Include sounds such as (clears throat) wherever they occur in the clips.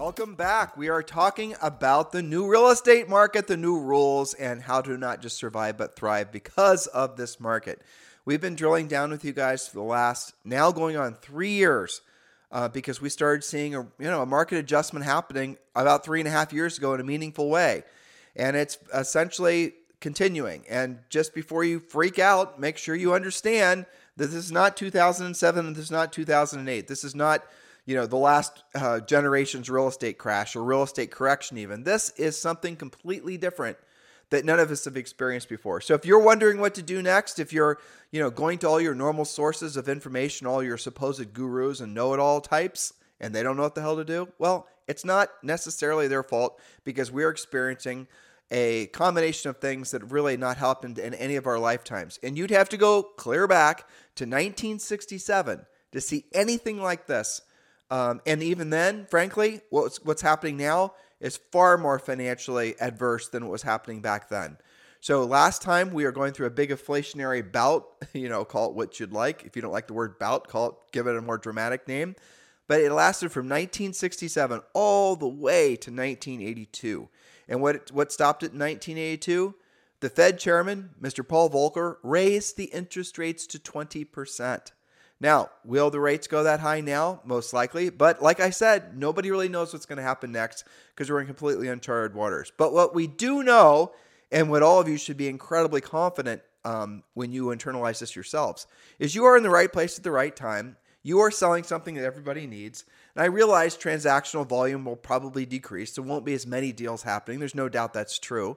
Welcome back. We are talking about the new real estate market, the new rules, and how to not just survive but thrive because of this market. We've been drilling down with you guys for the last now going on three years uh, because we started seeing a you know a market adjustment happening about three and a half years ago in a meaningful way, and it's essentially continuing. And just before you freak out, make sure you understand that this is not 2007 and this is not 2008. This is not you know the last uh, generation's real estate crash or real estate correction even this is something completely different that none of us have experienced before. So if you're wondering what to do next if you're you know going to all your normal sources of information all your supposed gurus and know-it-all types and they don't know what the hell to do well it's not necessarily their fault because we're experiencing a combination of things that really not happened in any of our lifetimes. And you'd have to go clear back to 1967 to see anything like this um, and even then, frankly, what's what's happening now is far more financially adverse than what was happening back then. So last time we were going through a big inflationary bout, (laughs) you know, call it what you'd like. If you don't like the word bout, call it give it a more dramatic name. But it lasted from 1967 all the way to 1982. And what what stopped it in 1982? The Fed chairman, Mr. Paul Volcker, raised the interest rates to 20%. Now, will the rates go that high now? Most likely. But like I said, nobody really knows what's going to happen next because we're in completely uncharted waters. But what we do know, and what all of you should be incredibly confident um, when you internalize this yourselves, is you are in the right place at the right time. You are selling something that everybody needs. And I realize transactional volume will probably decrease. There won't be as many deals happening. There's no doubt that's true.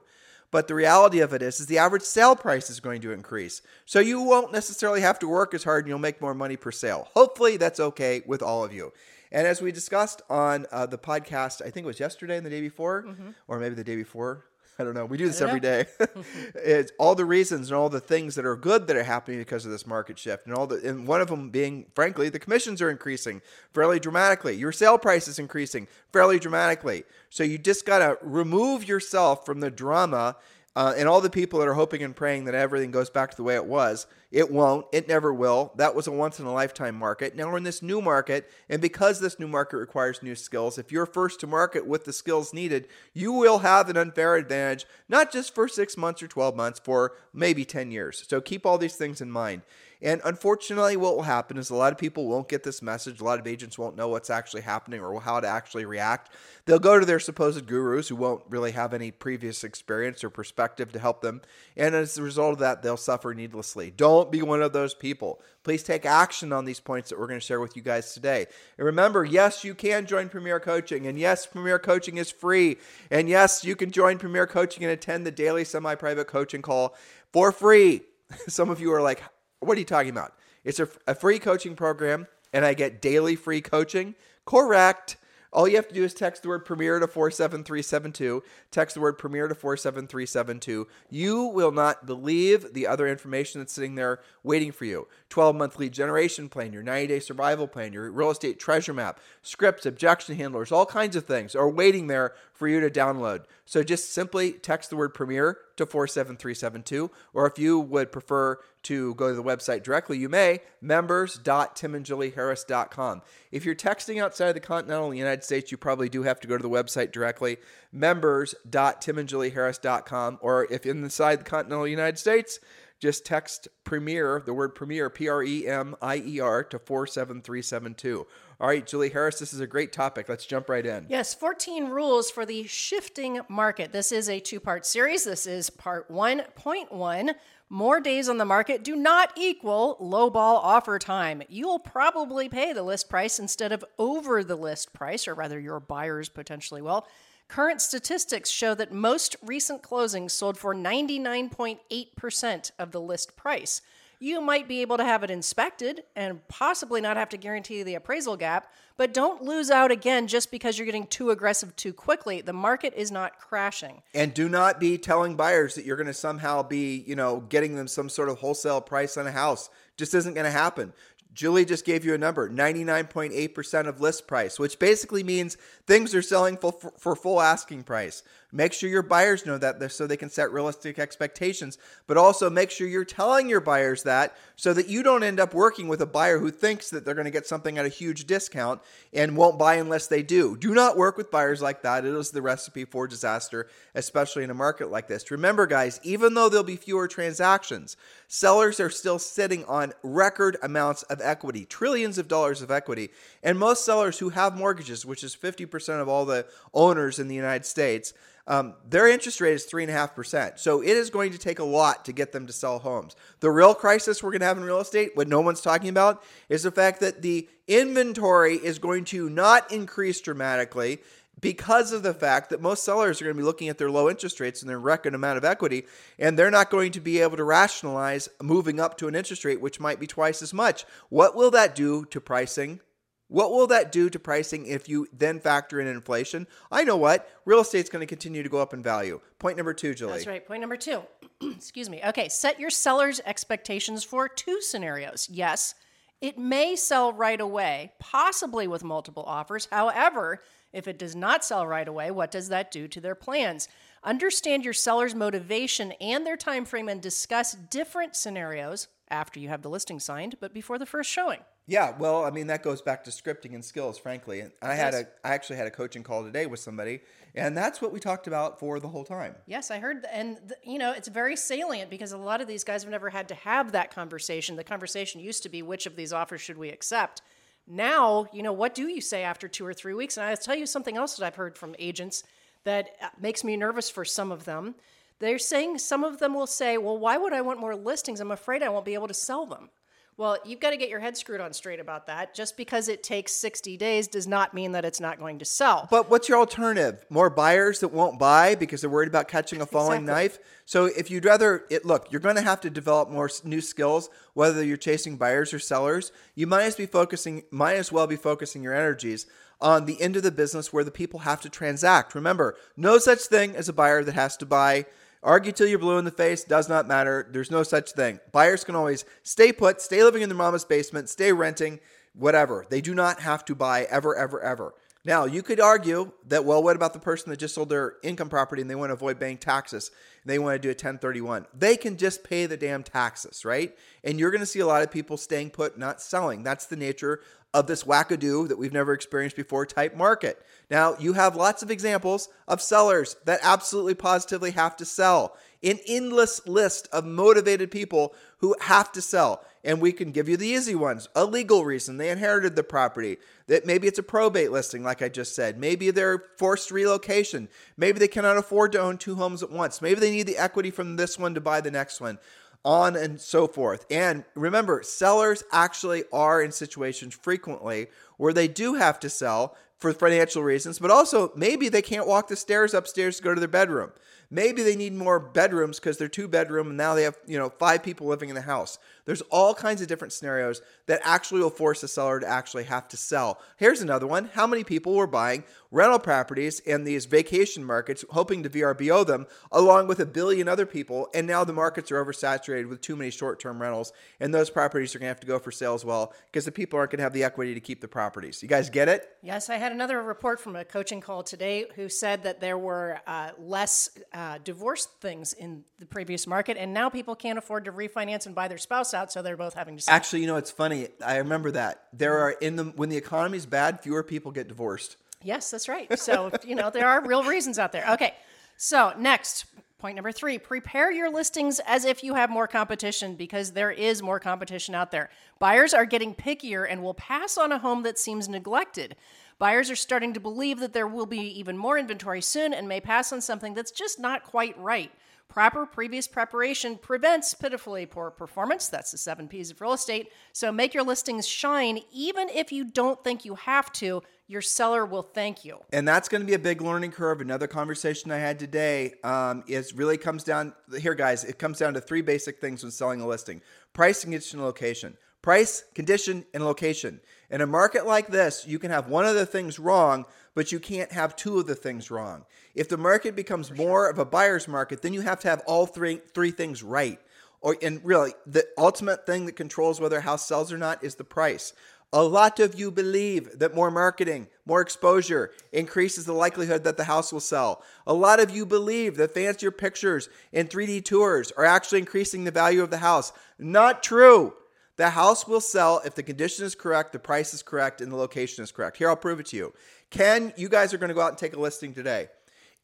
But the reality of it is, is the average sale price is going to increase. So you won't necessarily have to work as hard and you'll make more money per sale. Hopefully that's okay with all of you. And as we discussed on uh, the podcast, I think it was yesterday and the day before, mm-hmm. or maybe the day before, (laughs) I don't know. We do this every know. day. (laughs) it's all the reasons and all the things that are good that are happening because of this market shift, and all the and one of them being, frankly, the commissions are increasing fairly dramatically. Your sale price is increasing fairly dramatically. So you just gotta remove yourself from the drama uh, and all the people that are hoping and praying that everything goes back to the way it was, it won't. It never will. That was a once in a lifetime market. Now we're in this new market. And because this new market requires new skills, if you're first to market with the skills needed, you will have an unfair advantage, not just for six months or 12 months, for maybe 10 years. So keep all these things in mind. And unfortunately, what will happen is a lot of people won't get this message. A lot of agents won't know what's actually happening or how to actually react. They'll go to their supposed gurus who won't really have any previous experience or perspective to help them. And as a result of that, they'll suffer needlessly. Don't be one of those people. Please take action on these points that we're going to share with you guys today. And remember, yes, you can join Premier Coaching. And yes, Premier Coaching is free. And yes, you can join Premier Coaching and attend the daily semi private coaching call for free. (laughs) Some of you are like, what are you talking about? It's a, a free coaching program and I get daily free coaching. Correct. All you have to do is text the word Premier to 47372. Text the word Premier to 47372. You will not believe the other information that's sitting there waiting for you. 12 month lead generation plan, your 90 day survival plan, your real estate treasure map, scripts, objection handlers, all kinds of things are waiting there for you to download. So just simply text the word Premier to 47372. Or if you would prefer to go to the website directly, you may members.timandjulieharris.com. If you're texting outside of the continental United States, you probably do have to go to the website directly, members.timandjulieharris.com. Or if inside the continental United States, just text Premier, the word Premier, P R E M I E R, to 47372. All right, Julie Harris, this is a great topic. Let's jump right in. Yes, 14 rules for the shifting market. This is a two part series. This is part 1.1. More days on the market do not equal lowball offer time. You'll probably pay the list price instead of over the list price, or rather, your buyers potentially will. Current statistics show that most recent closings sold for 99.8% of the list price. You might be able to have it inspected and possibly not have to guarantee the appraisal gap, but don't lose out again just because you're getting too aggressive too quickly. The market is not crashing. And do not be telling buyers that you're going to somehow be, you know, getting them some sort of wholesale price on a house. Just isn't going to happen. Julie just gave you a number 99.8% of list price, which basically means things are selling for, for full asking price. Make sure your buyers know that so they can set realistic expectations, but also make sure you're telling your buyers that so that you don't end up working with a buyer who thinks that they're going to get something at a huge discount and won't buy unless they do. Do not work with buyers like that. It is the recipe for disaster, especially in a market like this. Remember, guys, even though there'll be fewer transactions, sellers are still sitting on record amounts of equity, trillions of dollars of equity. And most sellers who have mortgages, which is 50% of all the owners in the United States, um, their interest rate is 3.5%. So it is going to take a lot to get them to sell homes. The real crisis we're going to have in real estate, what no one's talking about, is the fact that the inventory is going to not increase dramatically because of the fact that most sellers are going to be looking at their low interest rates and their record amount of equity, and they're not going to be able to rationalize moving up to an interest rate which might be twice as much. What will that do to pricing? What will that do to pricing if you then factor in inflation? I know what. Real estate's going to continue to go up in value. Point number two, Julie. That's right. Point number two. (clears throat) Excuse me. Okay, set your seller's expectations for two scenarios. Yes, it may sell right away, possibly with multiple offers. However, if it does not sell right away, what does that do to their plans? Understand your seller's motivation and their time frame and discuss different scenarios after you have the listing signed, but before the first showing. Yeah, well, I mean that goes back to scripting and skills, frankly. And I had a I actually had a coaching call today with somebody, and that's what we talked about for the whole time. Yes, I heard, and you know it's very salient because a lot of these guys have never had to have that conversation. The conversation used to be which of these offers should we accept. Now, you know, what do you say after two or three weeks? And I'll tell you something else that I've heard from agents that uh, makes me nervous for some of them. They're saying some of them will say, "Well, why would I want more listings? I'm afraid I won't be able to sell them." Well, you've got to get your head screwed on straight about that. Just because it takes 60 days does not mean that it's not going to sell. But what's your alternative? More buyers that won't buy because they're worried about catching a falling exactly. knife? So if you'd rather it look, you're going to have to develop more new skills whether you're chasing buyers or sellers. You might as be focusing might as well be focusing your energies on the end of the business where the people have to transact. Remember, no such thing as a buyer that has to buy Argue till you're blue in the face, does not matter. There's no such thing. Buyers can always stay put, stay living in their mama's basement, stay renting, whatever. They do not have to buy ever, ever, ever. Now, you could argue that, well, what about the person that just sold their income property and they want to avoid paying taxes? They want to do a 1031. They can just pay the damn taxes, right? And you're going to see a lot of people staying put, not selling. That's the nature of this wackadoo that we've never experienced before type market. Now, you have lots of examples of sellers that absolutely positively have to sell. An endless list of motivated people who have to sell. And we can give you the easy ones. A legal reason. They inherited the property. That maybe it's a probate listing, like I just said. Maybe they're forced relocation. Maybe they cannot afford to own two homes at once. Maybe they need the equity from this one to buy the next one on and so forth. And remember, sellers actually are in situations frequently where they do have to sell for financial reasons, but also maybe they can't walk the stairs upstairs to go to their bedroom. Maybe they need more bedrooms because they're two bedroom and now they have, you know, five people living in the house. There's all kinds of different scenarios that actually will force a seller to actually have to sell. Here's another one. How many people were buying rental properties in these vacation markets, hoping to VRBO them, along with a billion other people, and now the markets are oversaturated with too many short-term rentals, and those properties are going to have to go for sale as well because the people aren't going to have the equity to keep the properties. You guys get it? Yes, I had another report from a coaching call today who said that there were uh, less uh, Uh, divorce things in the previous market, and now people can't afford to refinance and buy their spouse out, so they're both having to. Sell. Actually, you know, it's funny. I remember that there are in the when the economy's bad, fewer people get divorced. Yes, that's right. So (laughs) you know there are real reasons out there. Okay, so next. Point number three prepare your listings as if you have more competition because there is more competition out there. Buyers are getting pickier and will pass on a home that seems neglected. Buyers are starting to believe that there will be even more inventory soon and may pass on something that's just not quite right. Proper previous preparation prevents pitifully poor performance. That's the seven P's of real estate. So make your listings shine even if you don't think you have to. Your seller will thank you. And that's going to be a big learning curve. Another conversation I had today um, is really comes down here, guys. It comes down to three basic things when selling a listing price, condition, location. Price, condition, and location. In a market like this, you can have one of the things wrong, but you can't have two of the things wrong. If the market becomes more of a buyer's market, then you have to have all three three things right. Or and really, the ultimate thing that controls whether a house sells or not is the price. A lot of you believe that more marketing, more exposure increases the likelihood that the house will sell. A lot of you believe that fancier pictures and 3D tours are actually increasing the value of the house. Not true. The house will sell if the condition is correct, the price is correct, and the location is correct. Here, I'll prove it to you. Ken, you guys are going to go out and take a listing today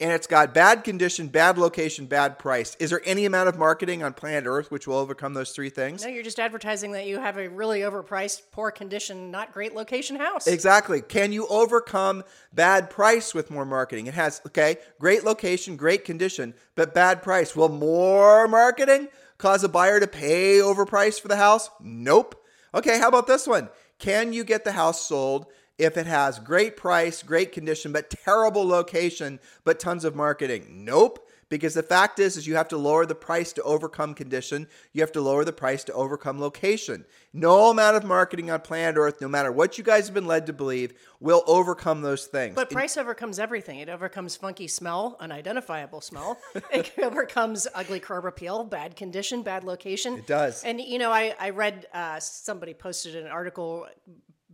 and it's got bad condition, bad location, bad price. Is there any amount of marketing on planet Earth which will overcome those three things? No, you're just advertising that you have a really overpriced, poor condition, not great location house. Exactly. Can you overcome bad price with more marketing? It has, okay, great location, great condition, but bad price. Will more marketing cause a buyer to pay overpriced for the house? Nope. Okay, how about this one? Can you get the house sold if it has great price, great condition, but terrible location, but tons of marketing? Nope. Because the fact is, is you have to lower the price to overcome condition. You have to lower the price to overcome location. No amount of marketing on planet Earth, no matter what you guys have been led to believe, will overcome those things. But price it, overcomes everything. It overcomes funky smell, unidentifiable smell. (laughs) it overcomes ugly curb appeal, bad condition, bad location. It does. And you know, I I read uh, somebody posted an article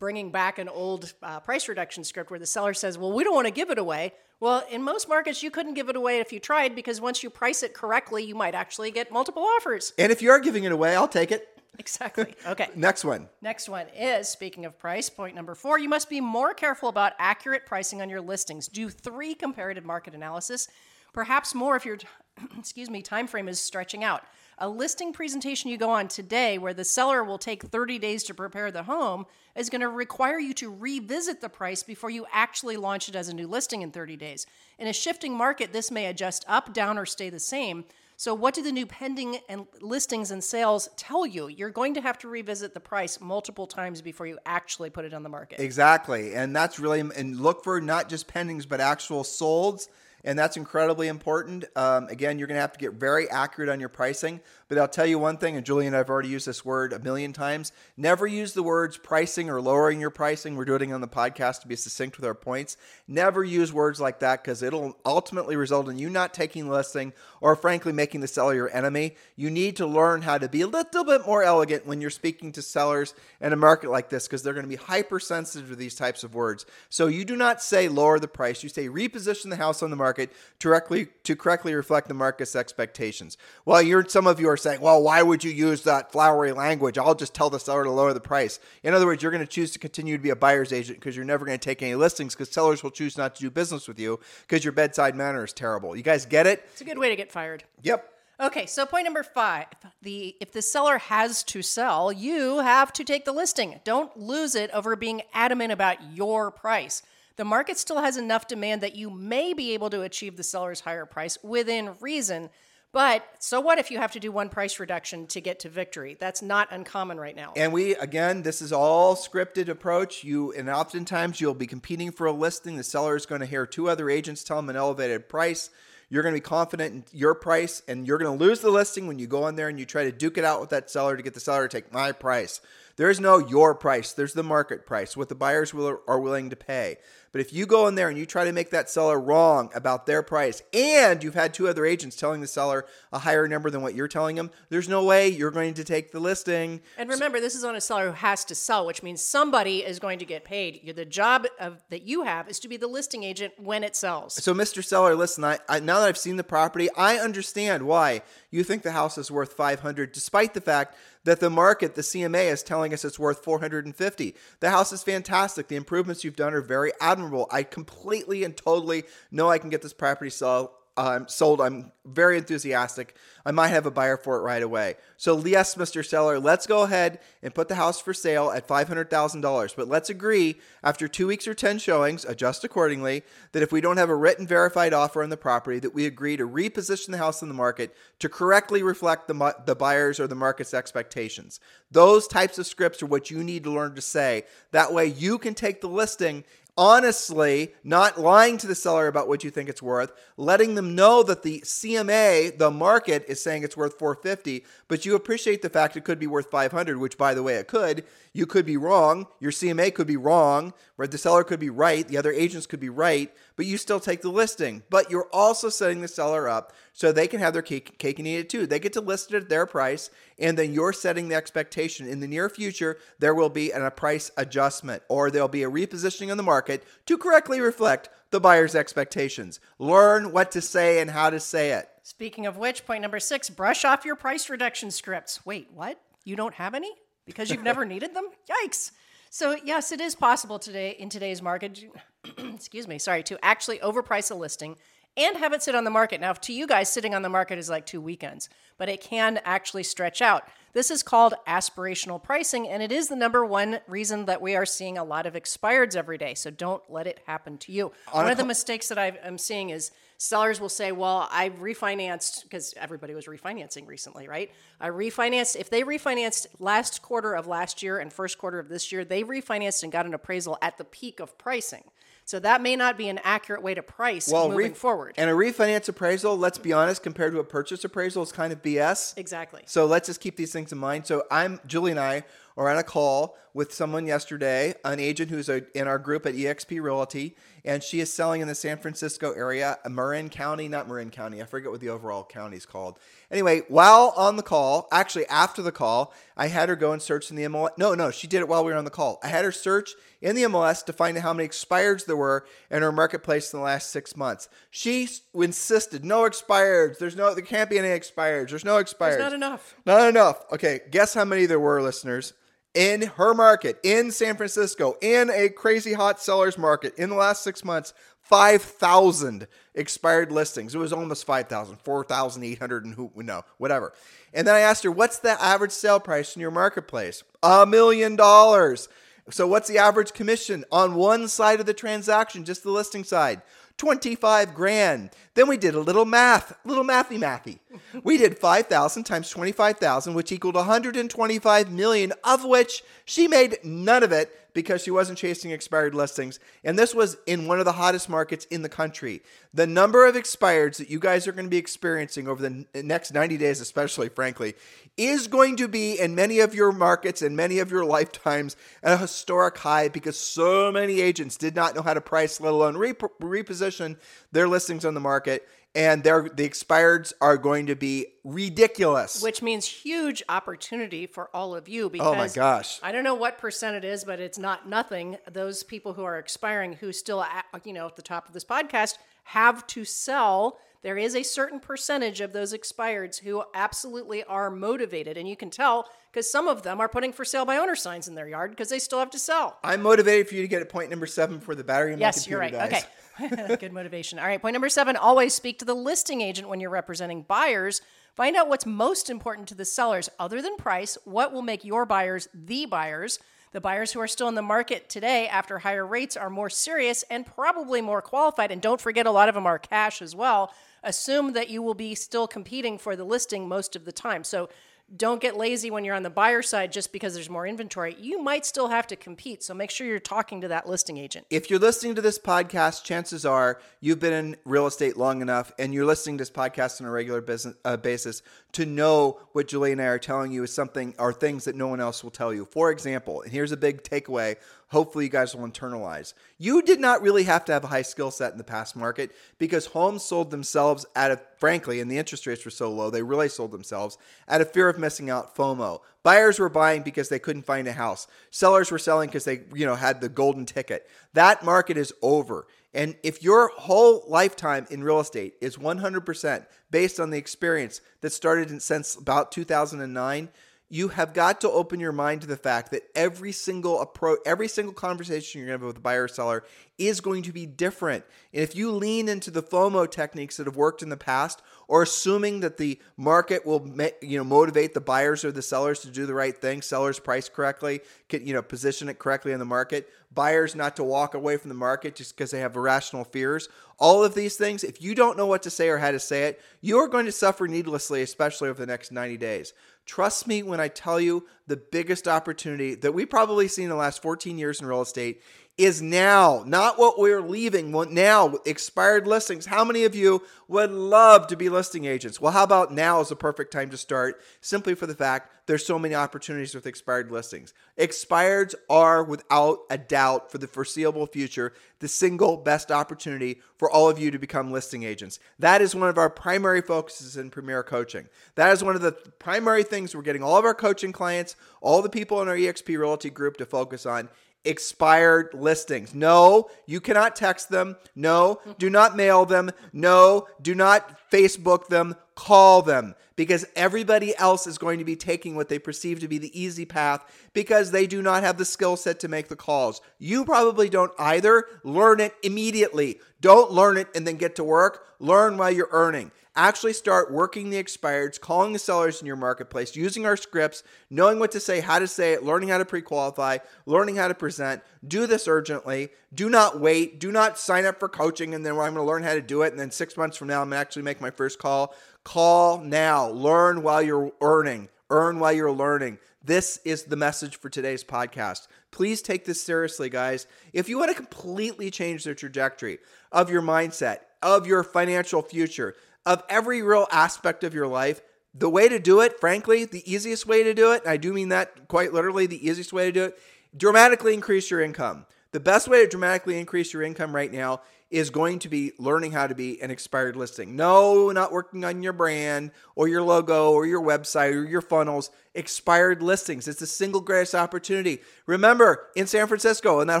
bringing back an old uh, price reduction script where the seller says, Well, we don't want to give it away. Well, in most markets, you couldn't give it away if you tried because once you price it correctly, you might actually get multiple offers. And if you are giving it away, I'll take it. Exactly. (laughs) Okay. Next one. Next one is speaking of price, point number four, you must be more careful about accurate pricing on your listings. Do three comparative market analysis, perhaps more if your (clears throat) excuse me, time frame is stretching out. A listing presentation you go on today where the seller will take 30 days to prepare the home is going to require you to revisit the price before you actually launch it as a new listing in 30 days. In a shifting market, this may adjust up, down, or stay the same. So, what do the new pending and listings and sales tell you? You're going to have to revisit the price multiple times before you actually put it on the market. Exactly. And that's really, and look for not just pendings, but actual solds and that's incredibly important. Um, again, you're going to have to get very accurate on your pricing. But I'll tell you one thing, and Julie and I have already used this word a million times. Never use the words pricing or lowering your pricing. We're doing it on the podcast to be succinct with our points. Never use words like that because it'll ultimately result in you not taking the listing or, frankly, making the seller your enemy. You need to learn how to be a little bit more elegant when you're speaking to sellers in a market like this because they're going to be hypersensitive to these types of words. So you do not say lower the price. You say reposition the house on the market directly to correctly reflect the market's expectations. Well, you're some of you are saying, well, why would you use that flowery language? I'll just tell the seller to lower the price. In other words, you're going to choose to continue to be a buyer's agent because you're never going to take any listings because sellers will choose not to do business with you because your bedside manner is terrible. You guys get it? It's a good way to get fired. Yep. Okay, so point number five: the if the seller has to sell, you have to take the listing. Don't lose it over being adamant about your price. The market still has enough demand that you may be able to achieve the seller's higher price within reason. But so what if you have to do one price reduction to get to victory? That's not uncommon right now. And we again, this is all scripted approach. You and oftentimes you'll be competing for a listing. The seller is going to hear two other agents tell them an elevated price. You're going to be confident in your price, and you're going to lose the listing when you go in there and you try to duke it out with that seller to get the seller to take my price. There is no your price. There's the market price, what the buyers will, are willing to pay. But if you go in there and you try to make that seller wrong about their price, and you've had two other agents telling the seller a higher number than what you're telling them, there's no way you're going to take the listing. And remember, this is on a seller who has to sell, which means somebody is going to get paid. The job of, that you have is to be the listing agent when it sells. So, Mr. Seller, listen. I, I now that I've seen the property, I understand why you think the house is worth 500, despite the fact that the market, the CMA, is telling us it's worth 450. The house is fantastic. The improvements you've done are very admirable. I completely and totally know I can get this property sold. Um, sold. I'm very enthusiastic. I might have a buyer for it right away. So, yes, Mr. Seller, let's go ahead and put the house for sale at $500,000. But let's agree, after two weeks or 10 showings, adjust accordingly, that if we don't have a written verified offer on the property, that we agree to reposition the house in the market to correctly reflect the, the buyer's or the market's expectations. Those types of scripts are what you need to learn to say. That way, you can take the listing honestly, not lying to the seller about what you think it's worth, letting them know that the CMA, the market, is saying it's worth 450, but you appreciate the fact it could be worth 500, which by the way it could. You could be wrong. Your CMA could be wrong, right? The seller could be right. The other agents could be right, but you still take the listing. But you're also setting the seller up so they can have their cake, cake and eat it too. They get to list it at their price, and then you're setting the expectation. In the near future, there will be an, a price adjustment or there'll be a repositioning on the market to correctly reflect the buyer's expectations. Learn what to say and how to say it. Speaking of which, point number six brush off your price reduction scripts. Wait, what? You don't have any? Because you've never (laughs) needed them? Yikes. So, yes, it is possible today in today's market, (clears throat) excuse me, sorry, to actually overprice a listing and have it sit on the market. Now, to you guys, sitting on the market is like two weekends, but it can actually stretch out. This is called aspirational pricing, and it is the number one reason that we are seeing a lot of expireds every day. So don't let it happen to you. one of the mistakes that i am seeing is sellers will say, Well, I refinanced because everybody was refinancing recently, right? I refinanced. If they refinanced last quarter of last year and first quarter of this year, they refinanced and got an appraisal at the peak of pricing. So that may not be an accurate way to price well, moving re- forward. And a refinance appraisal, let's be honest, compared to a purchase appraisal, is kind of BS. Exactly. So let's just keep these things in mind. So I'm Julie and I are on a call with someone yesterday, an agent who's a, in our group at eXp Realty, and she is selling in the San Francisco area, uh, Marin County, not Marin County. I forget what the overall county is called. Anyway, while on the call, actually after the call, I had her go and search in the MLS. No, no, she did it while we were on the call. I had her search in the MLS to find out how many expireds there were in her marketplace in the last six months. She insisted, no expireds. There's no, there can't be any expireds. There's no expireds. There's not enough. Not enough. Okay, guess how many there were, listeners? In her market in San Francisco in a crazy hot sellers market in the last six months 5,000 expired listings. It was almost 5,000, 4,800 and who, no, whatever. And then I asked her, what's the average sale price in your marketplace? A million dollars. So what's the average commission on one side of the transaction, just the listing side? 25 grand. Then we did a little math, little mathy mathy. We did 5,000 times 25,000, which equaled 125 million, of which she made none of it because she wasn't chasing expired listings. And this was in one of the hottest markets in the country. The number of expireds that you guys are going to be experiencing over the next 90 days, especially, frankly, is going to be in many of your markets and many of your lifetimes at a historic high because so many agents did not know how to price, let alone reposition their listings on the market and they're, the expireds are going to be ridiculous. Which means huge opportunity for all of you because Oh my gosh. I don't know what percent it is, but it's not nothing. Those people who are expiring who still you know at the top of this podcast have to sell there is a certain percentage of those expireds who absolutely are motivated and you can tell because some of them are putting for sale by owner signs in their yard because they still have to sell i'm motivated for you to get at point number seven for the battery yes you're right okay (laughs) Good motivation. All right, point number seven always speak to the listing agent when you're representing buyers. Find out what's most important to the sellers other than price, what will make your buyers the buyers. The buyers who are still in the market today after higher rates are more serious and probably more qualified. And don't forget, a lot of them are cash as well. Assume that you will be still competing for the listing most of the time. So don't get lazy when you're on the buyer side just because there's more inventory. You might still have to compete. So make sure you're talking to that listing agent. If you're listening to this podcast, chances are you've been in real estate long enough and you're listening to this podcast on a regular business, uh, basis to know what Julie and I are telling you is something are things that no one else will tell you. For example, and here's a big takeaway hopefully you guys will internalize. You did not really have to have a high skill set in the past market because homes sold themselves out of, frankly, and the interest rates were so low, they really sold themselves out of fear of missing out FOMO. Buyers were buying because they couldn't find a house. Sellers were selling because they, you know, had the golden ticket. That market is over. And if your whole lifetime in real estate is 100% based on the experience that started in, since about 2009, you have got to open your mind to the fact that every single approach, every single conversation you're going to have with a buyer or seller is going to be different. And if you lean into the FOMO techniques that have worked in the past, or assuming that the market will, you know, motivate the buyers or the sellers to do the right thing, sellers price correctly, you know, position it correctly in the market, buyers not to walk away from the market just because they have irrational fears. All of these things, if you don't know what to say or how to say it, you are going to suffer needlessly, especially over the next 90 days. Trust me when I tell you the biggest opportunity that we probably seen in the last 14 years in real estate is now, not what we're leaving. Now, expired listings. How many of you would love to be listing agents? Well, how about now is the perfect time to start simply for the fact there's so many opportunities with expired listings. Expireds are without a doubt for the foreseeable future the single best opportunity for all of you to become listing agents. That is one of our primary focuses in Premier Coaching. That is one of the primary things we're getting all of our coaching clients, all the people in our EXP Realty group to focus on expired listings. No, you cannot text them. No, do not mail them. No, do not Facebook them. Call them because everybody else is going to be taking what they perceive to be the easy path because they do not have the skill set to make the calls. You probably don't either. Learn it immediately. Don't learn it and then get to work. Learn while you're earning actually start working the expireds, calling the sellers in your marketplace, using our scripts, knowing what to say, how to say it, learning how to pre qualify, learning how to present. Do this urgently. Do not wait. Do not sign up for coaching and then well, I'm going to learn how to do it. And then six months from now, I'm going to actually make my first call. Call now. Learn while you're earning, earn while you're learning. This is the message for today's podcast. Please take this seriously, guys. If you want to completely change the trajectory of your mindset, of your financial future, of every real aspect of your life. The way to do it, frankly, the easiest way to do it, I do mean that quite literally, the easiest way to do it, dramatically increase your income. The best way to dramatically increase your income right now is going to be learning how to be an expired listing. No, not working on your brand or your logo or your website or your funnels. Expired listings. It's the single greatest opportunity. Remember, in San Francisco, in that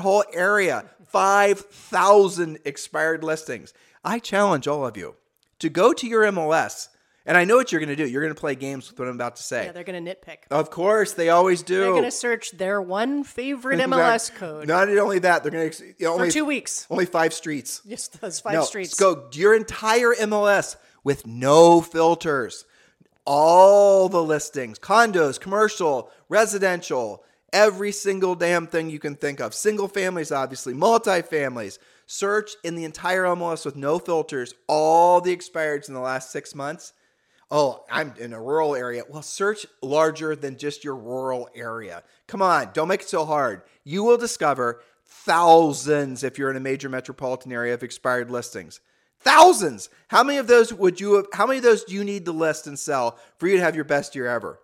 whole area, 5,000 expired listings. I challenge all of you to go to your MLS. And I know what you're going to do. You're going to play games with what I'm about to say. Yeah, they're going to nitpick. Of course, they always do. They're going to search their one favorite (laughs) MLS code. Not only that, they're going to you know, for only two weeks. Only five streets. Yes, those five no, streets. Go your entire MLS with no filters. All the listings, condos, commercial, residential, every single damn thing you can think of. Single families, obviously, multi-families. Search in the entire MLS with no filters, all the expireds in the last six months. Oh, I'm in a rural area. Well, search larger than just your rural area. Come on, don't make it so hard. You will discover thousands if you're in a major metropolitan area of expired listings. Thousands. How many of those would you have, how many of those do you need to list and sell for you to have your best year ever?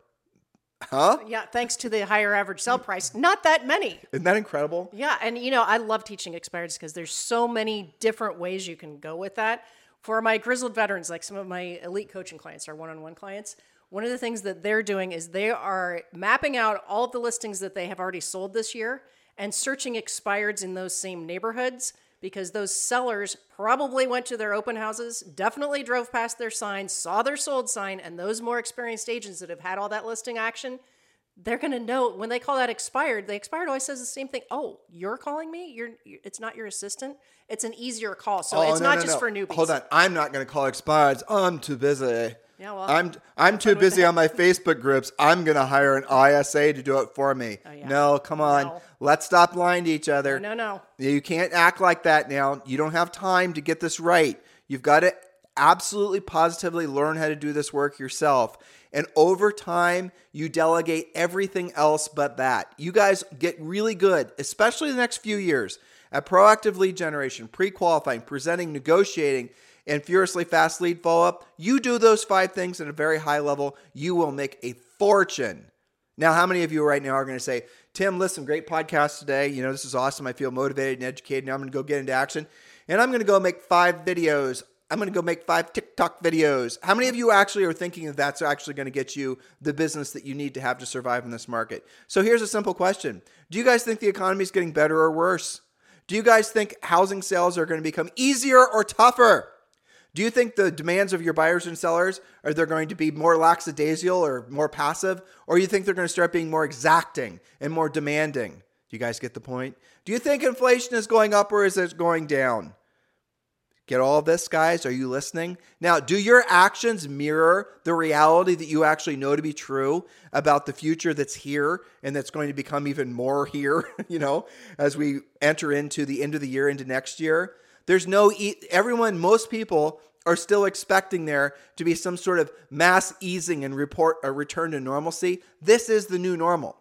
Huh? Yeah, thanks to the higher average sell price, not that many. Isn't that incredible? Yeah, and you know, I love teaching expireds because there's so many different ways you can go with that. For my grizzled veterans, like some of my elite coaching clients, our one-on-one clients, one of the things that they're doing is they are mapping out all of the listings that they have already sold this year and searching expireds in those same neighborhoods because those sellers probably went to their open houses, definitely drove past their signs, saw their sold sign, and those more experienced agents that have had all that listing action, they're going to know when they call that expired. The expired always says the same thing. Oh, you're calling me? You're it's not your assistant. It's an easier call. So oh, it's no, not no, just no. for newbies. Hold on. I'm not going to call expireds. I'm too busy. Yeah, well, I'm I'm too busy on my (laughs) Facebook groups. I'm gonna hire an ISA to do it for me. Oh, yeah. No, come on. No. Let's stop lying to each other. No, no, no. You can't act like that now. You don't have time to get this right. You've got to absolutely positively learn how to do this work yourself. And over time, you delegate everything else but that. You guys get really good, especially the next few years, at proactive lead generation, pre qualifying, presenting, negotiating, and furiously fast lead follow up. You do those five things at a very high level, you will make a fortune. Now, how many of you right now are going to say, Tim, listen, great podcast today. You know, this is awesome. I feel motivated and educated. Now I'm going to go get into action. And I'm going to go make five videos. I'm going to go make five TikTok videos. How many of you actually are thinking that that's actually going to get you the business that you need to have to survive in this market? So here's a simple question Do you guys think the economy is getting better or worse? Do you guys think housing sales are going to become easier or tougher? Do you think the demands of your buyers and sellers are they going to be more lackadaisical or more passive, or you think they're going to start being more exacting and more demanding? Do you guys get the point? Do you think inflation is going up or is it going down? Get all this, guys? Are you listening? Now, do your actions mirror the reality that you actually know to be true about the future that's here and that's going to become even more here, (laughs) you know, as we enter into the end of the year, into next year? There's no, e- everyone, most people are still expecting there to be some sort of mass easing and report a return to normalcy. This is the new normal.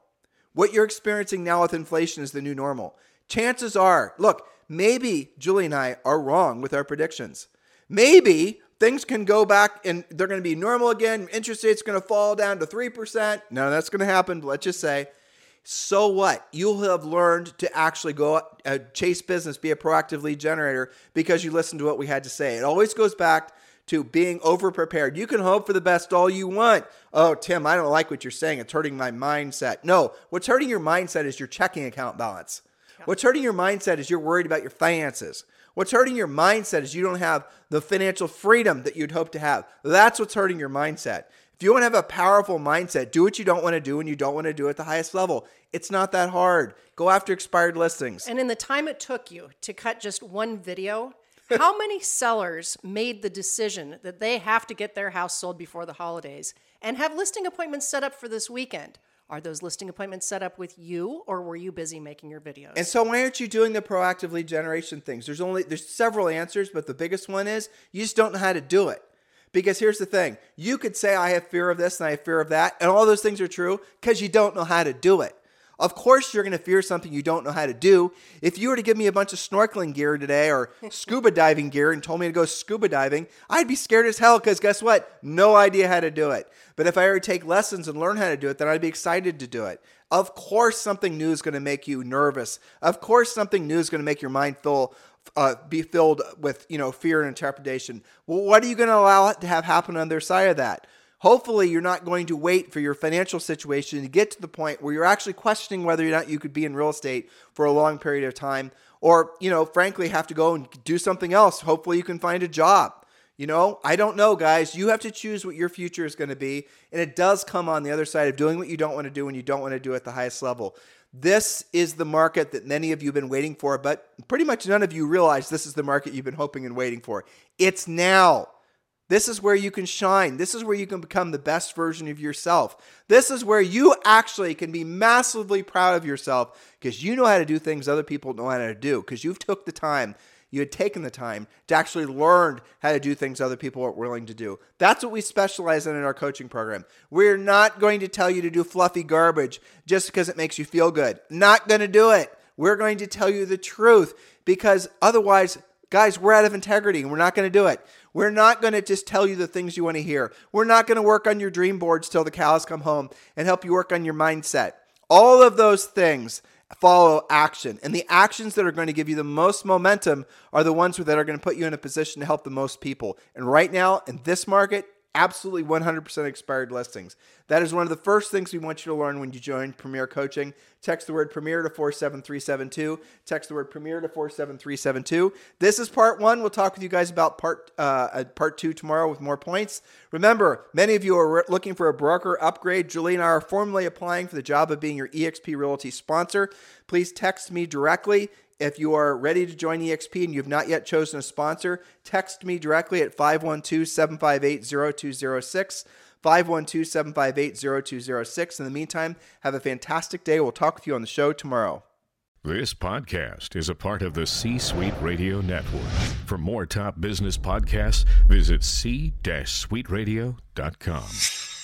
What you're experiencing now with inflation is the new normal. chances are, look, maybe Julie and I are wrong with our predictions. Maybe things can go back and they're going to be normal again. Interest rates going to fall down to 3%. No, that's going to happen. Let's just say. So what? You'll have learned to actually go uh, chase business, be a proactive lead generator because you listened to what we had to say. It always goes back to being over prepared. You can hope for the best all you want. Oh, Tim, I don't like what you're saying. It's hurting my mindset. No, what's hurting your mindset is your checking account balance. What's hurting your mindset is you're worried about your finances. What's hurting your mindset is you don't have the financial freedom that you'd hope to have. That's what's hurting your mindset. If you want to have a powerful mindset, do what you don't want to do and you don't want to do at the highest level. It's not that hard. Go after expired listings. And in the time it took you to cut just one video, how many sellers made the decision that they have to get their house sold before the holidays and have listing appointments set up for this weekend? Are those listing appointments set up with you or were you busy making your videos? And so why aren't you doing the proactive lead generation things? There's only there's several answers, but the biggest one is you just don't know how to do it. Because here's the thing. You could say I have fear of this and I have fear of that, and all those things are true because you don't know how to do it. Of course, you're going to fear something you don't know how to do. If you were to give me a bunch of snorkeling gear today or (laughs) scuba diving gear and told me to go scuba diving, I'd be scared as hell because guess what? No idea how to do it. But if I were to take lessons and learn how to do it, then I'd be excited to do it. Of course, something new is going to make you nervous. Of course, something new is going to make your mind fill, uh, be filled with you know fear and interpretation. Well, what are you going to allow it to have happen on the other side of that? Hopefully, you're not going to wait for your financial situation to get to the point where you're actually questioning whether or not you could be in real estate for a long period of time, or, you know, frankly, have to go and do something else. Hopefully, you can find a job. You know, I don't know, guys. You have to choose what your future is going to be. And it does come on the other side of doing what you don't want to do and you don't want to do at the highest level. This is the market that many of you have been waiting for, but pretty much none of you realize this is the market you've been hoping and waiting for. It's now. This is where you can shine. This is where you can become the best version of yourself. This is where you actually can be massively proud of yourself because you know how to do things other people know how to do because you've took the time, you had taken the time to actually learn how to do things other people aren't willing to do. That's what we specialize in in our coaching program. We're not going to tell you to do fluffy garbage just because it makes you feel good. Not going to do it. We're going to tell you the truth because otherwise, guys, we're out of integrity and we're not going to do it. We're not going to just tell you the things you want to hear. We're not going to work on your dream boards till the cows come home and help you work on your mindset. All of those things follow action. And the actions that are going to give you the most momentum are the ones that are going to put you in a position to help the most people. And right now, in this market, absolutely 100% expired listings. That is one of the first things we want you to learn when you join Premier Coaching. Text the word Premier to 47372. Text the word Premier to 47372. This is part one. We'll talk with you guys about part uh, uh, part two tomorrow with more points. Remember, many of you are looking for a broker upgrade. Julie and I are formally applying for the job of being your EXP Realty sponsor. Please text me directly if you are ready to join EXP and you've not yet chosen a sponsor, text me directly at 512 758 0206. 512 758 0206. In the meantime, have a fantastic day. We'll talk with you on the show tomorrow. This podcast is a part of the C Suite Radio Network. For more top business podcasts, visit c-suiteradio.com.